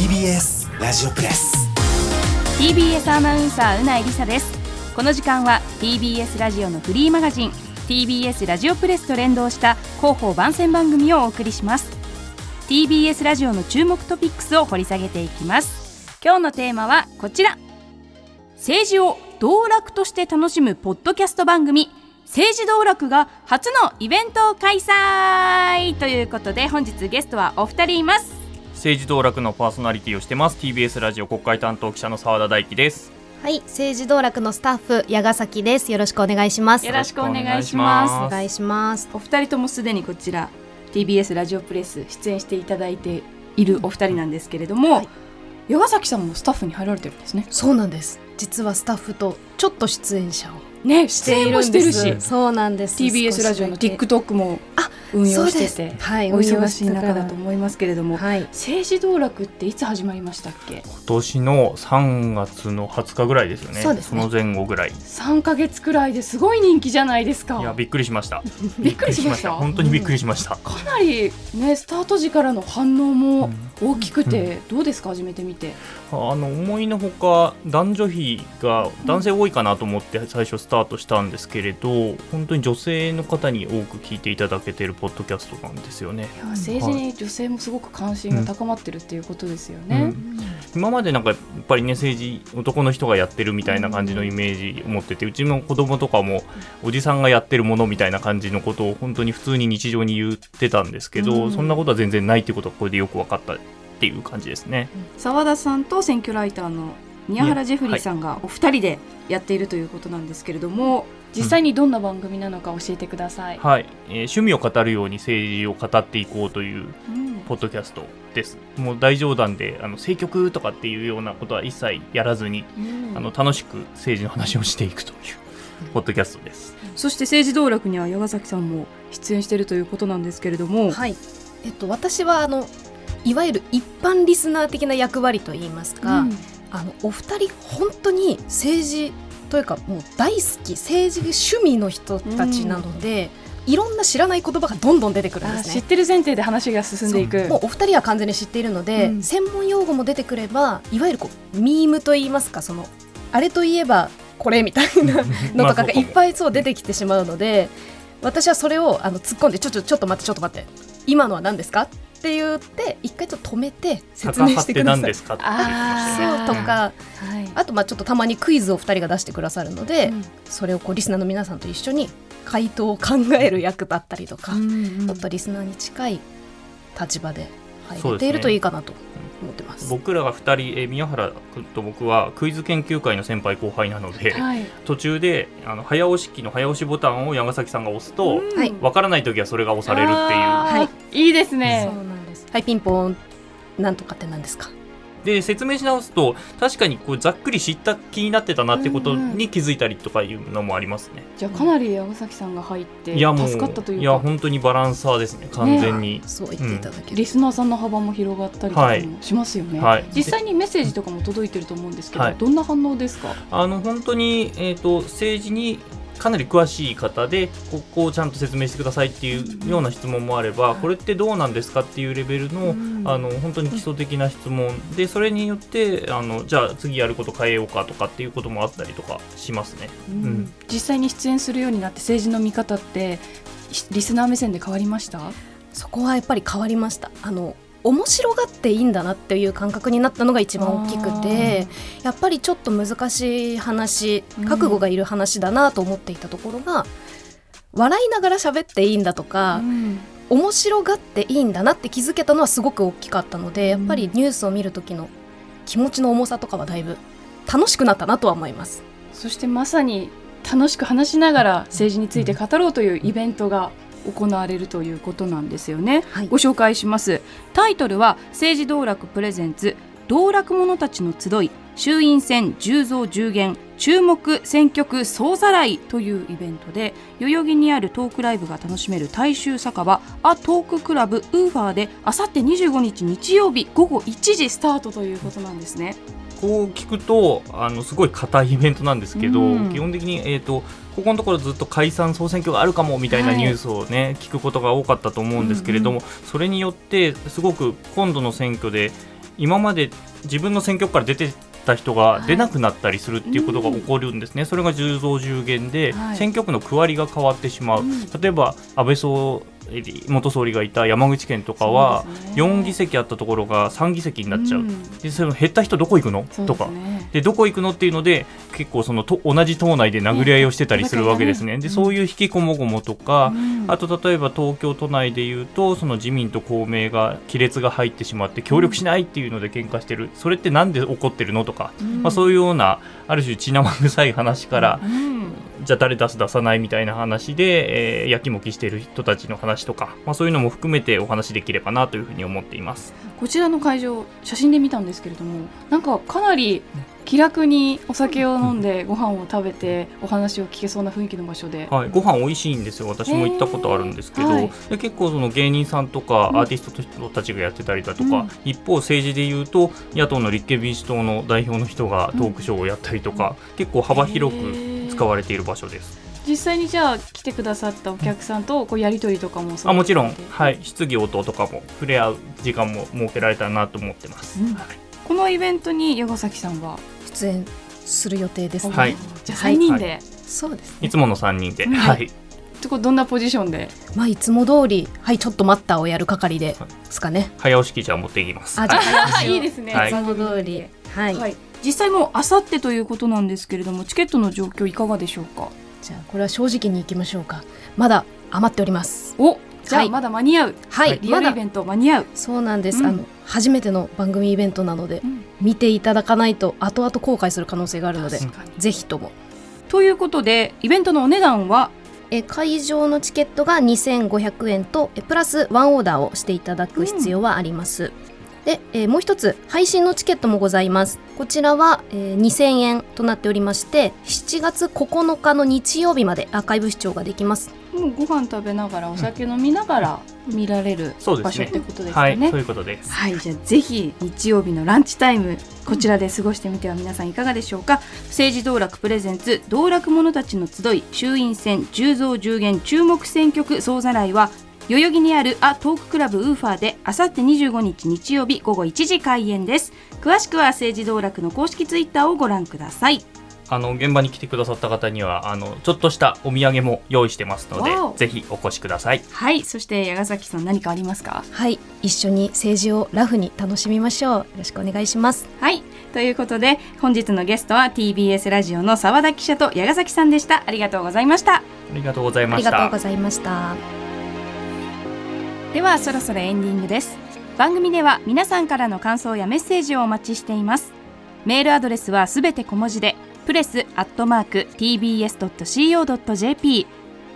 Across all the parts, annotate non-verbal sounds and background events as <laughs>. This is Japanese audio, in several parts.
TBS ラジオプレス。TBS アナウンサーうないりさです。この時間は TBS ラジオのフリーマガジン TBS ラジオプレスと連動した広報番宣番組をお送りします。TBS ラジオの注目トピックスを掘り下げていきます。今日のテーマはこちら。政治を道楽として楽しむポッドキャスト番組政治道楽が初のイベントを開催ということで本日ゲストはお二人います。政治道楽のパーソナリティをしてます TBS ラジオ国会担当記者の澤田大樹ですはい、政治道楽のスタッフ矢ヶ崎です。よろしくお願いします。よろしくお願いしますおお願いします。お二人ともすでにこちら TBS ラジオプレス出演していただいているお二人なんですけれども、はい矢ヶ崎さんもスタッフに入られてるんですね。そうなんです。実はスタッフとちょっと出演者をねしているんです。してるしそうなんです。TBS ラジオの TikTok もあ運用してそうて。ですはいお忙しい中だと思いますけれども、はい。政治道楽っていつ始まりましたっけ？今年の3月の20日ぐらいですよね。そうですね。の前後ぐらい。い3ヶ月くらいですごい人気じゃないですか。や <laughs> びっくりしました。びっくりしました？本当にびっくりしました、かなりねスタート時からの反応も大きくて、どうですか？始めてみて。あの思いのほか男女比が男性多いかなと思って最初スタートしたんですけれど本当に女性の方に多く聞いていただけているポッドキャストなんですよね。政治に女性もすごく関心が高まってるっていうことですよね。今までなんかやっぱりね政治男の人がやってるみたいな感じのイメージを持っててうちの子供とかもおじさんがやってるものみたいな感じのことを本当に普通に日常に言ってたんですけど、うんそんなことは全然ないっていうことがこれでよく分かったっていう感じですね。澤田さんと選挙ライターの宮原ジェフリーさんがお二人でやっているということなんですけれども、実際にどんな番組なのか教えてください。はい、えー趣味を語るように政治を語っていこうといううんポッドキャストです。もう大冗談であの政局とかっていうようなことは一切やらずに、うんあの楽しく政治の話をしていくというポッドキャストです。そして政治道楽には矢ヶ崎さんも出演しているということなんですけれども、はい。えっと私はあのいわゆる一般リスナー的な役割といいますか、うんあのお二人本当に政治というかもう大好き政治趣味の人たちなので、いろんな知らない言葉がどんどん出てくるんですね。あ知ってる前提で話が進んでいく。もうお二人は完全に知っているので、うん。専門用語も出てくればいわゆるこうミームといいますかそのあれといえばこれみたいな <laughs> のとかがいっぱいそう出てきてしまうので私はそれをあの突っ込んでちょちょちょっと待ってちょっと待って今のは何ですか？って言って一回ちょっと止めて説明してください。何ですかって。とか。はい。あとまあちょっとたまにクイズを二人が出してくださるので、うんそれをこうリスナーの皆さんと一緒に回答を考える役だったりとか、うんちょっとリスナーに近い立場で入れているといいかなと思ってます。僕らが2人、えー宮原君と僕はクイズ研究会の先輩後輩なので、はい。途中であの早押し機の早押しボタンを山崎さんが押すと、うん。からない時はそれが押されるっていういいいですねそう。なんです。はい、ピンポン。なんとかって何ですか？で説明し直すと確かにこうざっくり知った気になってたなってことに気づいたりとかいうのもありますね、じゃあかなり山崎さんが入っていやもう助かったといういやか本当にバランサーですね完全に、そう言っていただける。リスナーさんの幅も広がったりとかはいもしますよね、はい実際にメッセージとかも届いてると思うんですけど、はいどんな反応ですか？あの本当に、えー、と政治にかなり詳しい方でここをちゃんと説明してくださいっていうような質問もあればこれってどうなんですかっていうレベルのあの本当に基礎的な質問でそれによってあのじゃあ次やること変えようかとかっていうこともあったりとかしますね。うんうん実際に出演するようになって政治の見方ってリスナー目線で変わりました？そこはやっぱり変わりました。あの。面白がっていいんだなっていう感覚になったのが一番大きくてやっぱりちょっと難しい話うん覚悟がいる話だなと思っていたところが、笑いながら喋っていいんだとか、うん。面白がっていいんだなって気づけたのはすごく大きかったのでやっぱりニュースを見る時の気持ちの重さとかはだいぶ楽しくなったなとは思います。そしてまさに楽しく話しながら政治について語ろうというイベントが行われるということなんですよね、はい。ご紹介します。タイトルは政治道楽プレゼンツ道楽者たちの集い衆院選10増10減注目選挙区総ざらいというイベントで代々木にあるトークライブが楽しめる大衆酒場アトーククラブウーファーであさって25日日曜日午後1時スタートということなんですね。こう聞くとあのすごい硬いイベントなんですけど、うん。基本的に、えー、とここのところずっと解散総選挙があるかもみたいなはい。ニュースをね、聞くことが多かったと思うんですけれども、それによってすごく今度の選挙で今まで自分の選挙区から出てた人が出なくなったりするっていうことが起こるんですね、それが10増10減で、はい。選挙区の区割りが変わってしまう、うん。例えば安倍総理元総理がいた山口県とかは、そうですね。4議席あったところが3議席になっちゃう、ん。でその減った人どこ行くの？とかでどこ行くのっていうので結構そのと同じ党内で殴り合いをしてたりするわけですね。でそういう引きこもごもとか、うん。あと例えば東京都内でいうとその自民と公明が亀裂が入ってしまって協力しないっていうので喧嘩してる、それってなんで起こってるのとか、まあ、そういうようなある種血生臭い話から、うんじゃあ誰出す出さないみたいな話で、えーやきもきしている人たちの話とか、まあ、そういうのも含めてお話できればなというふうに思っています。こちらの会場写真で見たんですけれどもなんかかなり気楽にお酒を飲んでご飯を食べてお話を聞けそうな雰囲気の場所で、はい、ご飯美味しいんですよ。私も行ったことあるんですけど、はい。で結構その芸人さんとかうん。アーティストの人たちがやってたりだとか、うん。一方政治でいうと野党の立憲民主党の代表の人がトークショーをやったりとか、結構幅広く使われている場所です。実際にじゃあ来てくださったお客さんとこうやり取りとかもあもちろん、いはい、質疑応答とかも触れ合う時間も設けられたらなと思ってます。うん。はい。このイベントに矢ヶ崎さんは、出演する予定ですね、はい。じゃあ3人で、そうですいつもの3人で、うん。はい、そこどんなポジションで？まあいつも通りはいちょっと待ったをやる係ではいすかね。早押し記事は持っていきます。あじゃあはい <laughs> いいですね、はい。いつも通り。はい、はい、実際もうあさってということなんですけれどもチケットの状況いかがでしょうか？じゃあこれは正直にいきましょうか。まだ余っております。おじゃはい。あまだ間に合う、はい、リアまだ。ルイベント間に合う、そうなんです、うん。あの初めての番組イベントなので見ていただかないと後々後悔する可能性があるのでぜひとも。ということでイベントのお値段は？え会場のチケットが2500円とえプラスワンオーダーをしていただく必要はあります、で、えーもう一つ配信のチケットもございますこちらは、えー2000円となっておりまして7月9日の日曜日までアーカイブ視聴ができますもうご飯食べながらお酒飲みながら見られる場所ってことですはい。そういうことです。はい、じゃあぜひ日曜日のランチタイムこちらで過ごしてみては皆さんいかがでしょうか政治道楽プレゼンツ道楽者たちの集い衆院選10増10減注目選挙区総ざらいは代々木にあるアトーククラブウーファーであさって25日日曜日午後1時開演です。詳しくは政治道楽の公式ツイッターをご覧ください。あの現場に来てくださった方にはあのちょっとしたお土産も用意してますのでぜひお越しください。はい。そして矢ヶ崎さん何かありますか？はい。一緒に政治をラフに楽しみましょう。よろしくお願いします。はい。ということで本日のゲストは TBS ラジオの澤田記者と矢ヶ崎さんでした。ありがとうございました。ありがとうございありました。がとうございましたではそろそろエンディングです。番組では皆さんからの感想やメッセージをお待ちしています。メールアドレスはすべて小文字でプレスアットマーク tbs.co.jp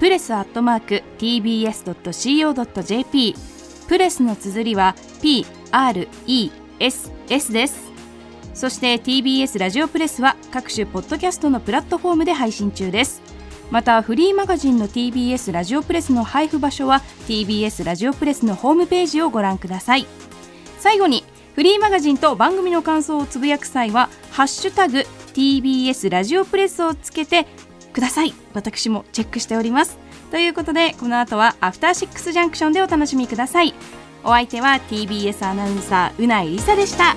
プレスアットマーク tbs.co.jp プレスの綴りは PRESS です。そして TBS ラジオプレスは各種ポッドキャストのプラットフォームで配信中です。またフリーマガジンの TBS ラジオプレスの配布場所は TBS ラジオプレスのホームページをご覧ください。最後にフリーマガジンと番組の感想をつぶやく際は「ハッシュタグ #TBS ラジオプレス」をつけてください。私もチェックしております。ということでこの後はアフターシックスジャンクションでお楽しみください。お相手は TBS アナウンサーうないりさでした。